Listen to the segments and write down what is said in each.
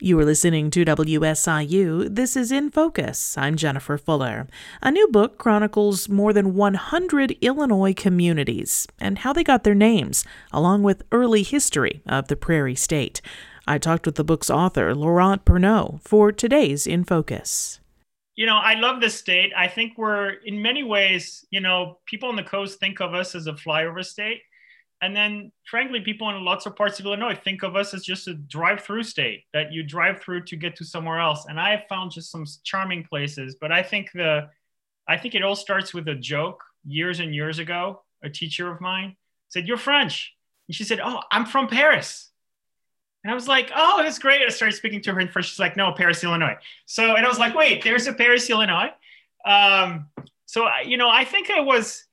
You are listening to WSIU. This is In Focus. I'm Jennifer Fuller. A new book chronicles more than 100 Illinois communities and how they got their names, along with early history of the Prairie State. I talked with the book's author, Laurent Pernot, for today's In Focus. You know, I love this state. I think we're, in many ways, you know, people on the coast think of us as a flyover state. And then, frankly, people in lots of parts of Illinois think of us as just a drive through state that you drive through to get to somewhere else. And I found just some charming places. But I think the, I think it all starts with a joke. Years and years ago, a teacher of mine said, You're French. And she said, Oh, I'm from Paris. And I was like, Oh, that's great. I started speaking to her in French. She's like, No, Paris, Illinois. So, and I was like, Wait, there's a Paris, Illinois. Um, so, you know, I think it was,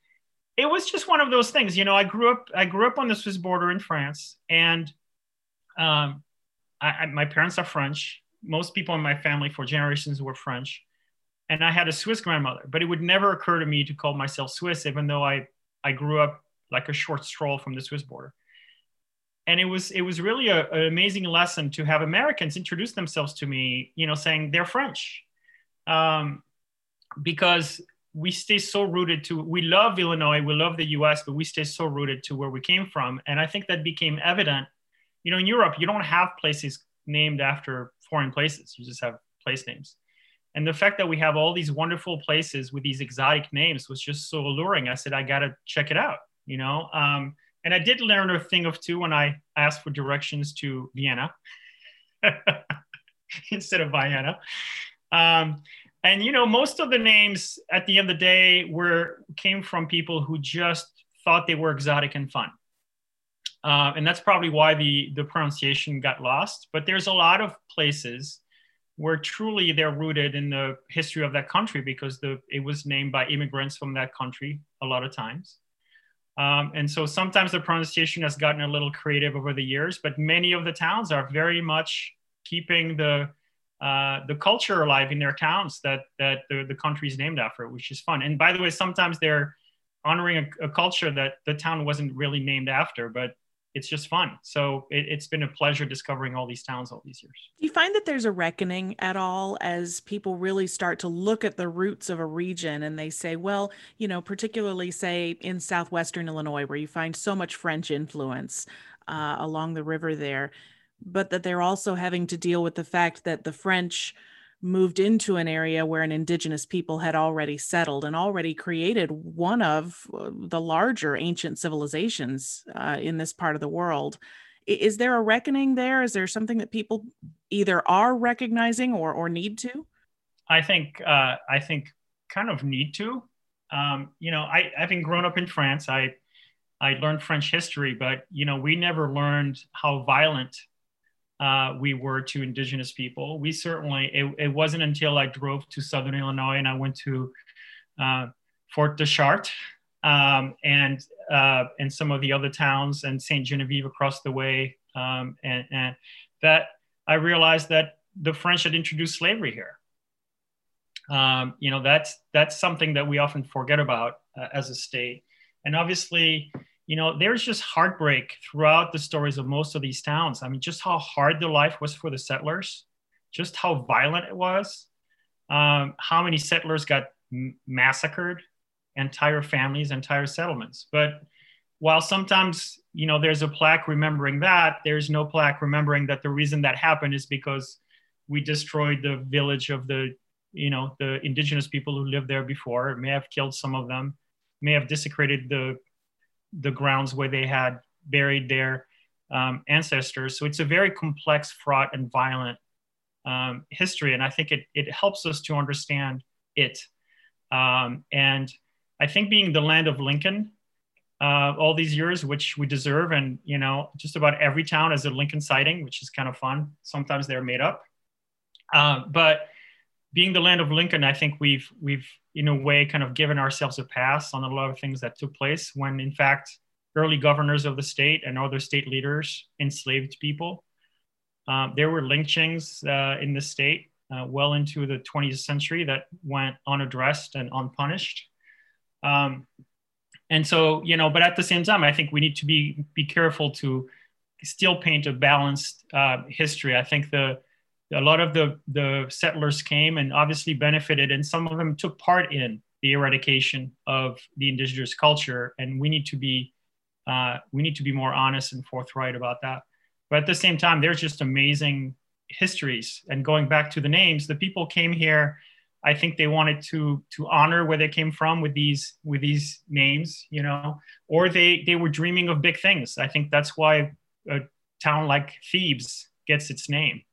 it was just one of those things. You know, I grew up I grew up on the Swiss border in France, and um, I, I, my parents are French. Most people in my family for generations were French, and I had a Swiss grandmother. But it would never occur to me to call myself Swiss, even though I I grew up like a short stroll from the Swiss border. And it was it was really a, an amazing lesson to have Americans introduce themselves to me, you know, saying they're French, um, because we stay so rooted to we love illinois we love the us but we stay so rooted to where we came from. And i think that became evident you know in europe you don't have places named after foreign places. You just have place names. And the fact that we have all these wonderful places with these exotic names was just so alluring. I said i gotta check it out you know? Um, and i did learn a thing of two when i asked for directions to vienna instead of vienna. Um, and you know most of the names at the end of the day were came from people who just thought they were exotic and fun. Uh, and that's probably why the the pronunciation got lost. But there's a lot of places where truly they're rooted in the history of that country because the it was named by immigrants from that country a lot of times. Um, and so sometimes the pronunciation has gotten a little creative over the years but many of the towns are very much keeping the uh, the culture alive in their towns that that the, the country is named after, which is fun. And by the way, sometimes they're honoring a, a culture that the town wasn't really named after, but it's just fun. So it, has been a pleasure discovering all these towns all these years. Do you find that there's a reckoning at all as people really start to look at the roots of a region and they say, well, you know, particularly say in southwestern Illinois, where you find so much French influence uh, along the river there, but that they're also having to deal with the fact that the French moved into an area where an indigenous people had already settled and already created one of uh, the larger ancient civilizations uh, in this part of the world. Is there a reckoning there? Is there something that people either are recognizing or, or need to? I think uh, I think kind of need to. Um, you know, I, having grown up in France, I I learned French history, but you know, we never learned how violent uh, we were to indigenous people. We certainly, it, it, wasn't until I drove to Southern Illinois and I went to uh, Fort de Chartres um, and, uh, and some of the other towns and St. Genevieve across the way. Um, and, and that I realized that the French had introduced slavery here. Um, you know, that's, that's something that we often forget about uh, as a state. And obviously, you know, there's just heartbreak throughout the stories of most of these towns. I mean, just how hard the life was for the settlers, just how violent it was, um, how many settlers got m- massacred, entire families, entire settlements. But while sometimes, you know, there's a plaque remembering that, there's no plaque remembering that the reason that happened is because we destroyed the village of the, you know, the indigenous people who lived there before. May have killed some of them, may have desecrated the the grounds where they had buried their um, ancestors. So it's a very complex, fraught, and violent um, history. And I think it, it helps us to understand it. Um, and I think being the land of Lincoln, uh, all these years, which we deserve, and you know, just about every town has a Lincoln sighting, which is kind of fun. Sometimes they're made up, uh, but being the land of Lincoln, I think we've we've in a way kind of given ourselves a pass on a lot of things that took place when in fact early governors of the state and other state leaders enslaved people. Um, there were lynchings uh, in the state uh, well into the 20th century that went unaddressed and unpunished. Um, and so, you know, but at the same time, I think we need to be be careful to still paint a balanced uh, history. I think the a lot of the the settlers came and obviously benefited, and some of them took part in the eradication of the indigenous culture. And we need to be uh, we need to be more honest and forthright about that. But at the same time, there's just amazing histories. And going back to the names, the people came here. I think they wanted to to honor where they came from with these with these names, you know, or they they were dreaming of big things. I think that's why a town like Thebes gets its name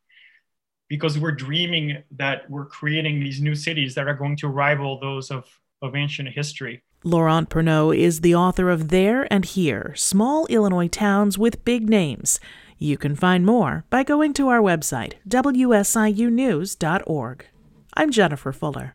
because we're dreaming that we're creating these new cities that are going to rival those of, of ancient history. Laurent Pernot is the author of There and Here Small Illinois Towns with Big Names. You can find more by going to our website, wsiunews.org. I'm Jennifer Fuller.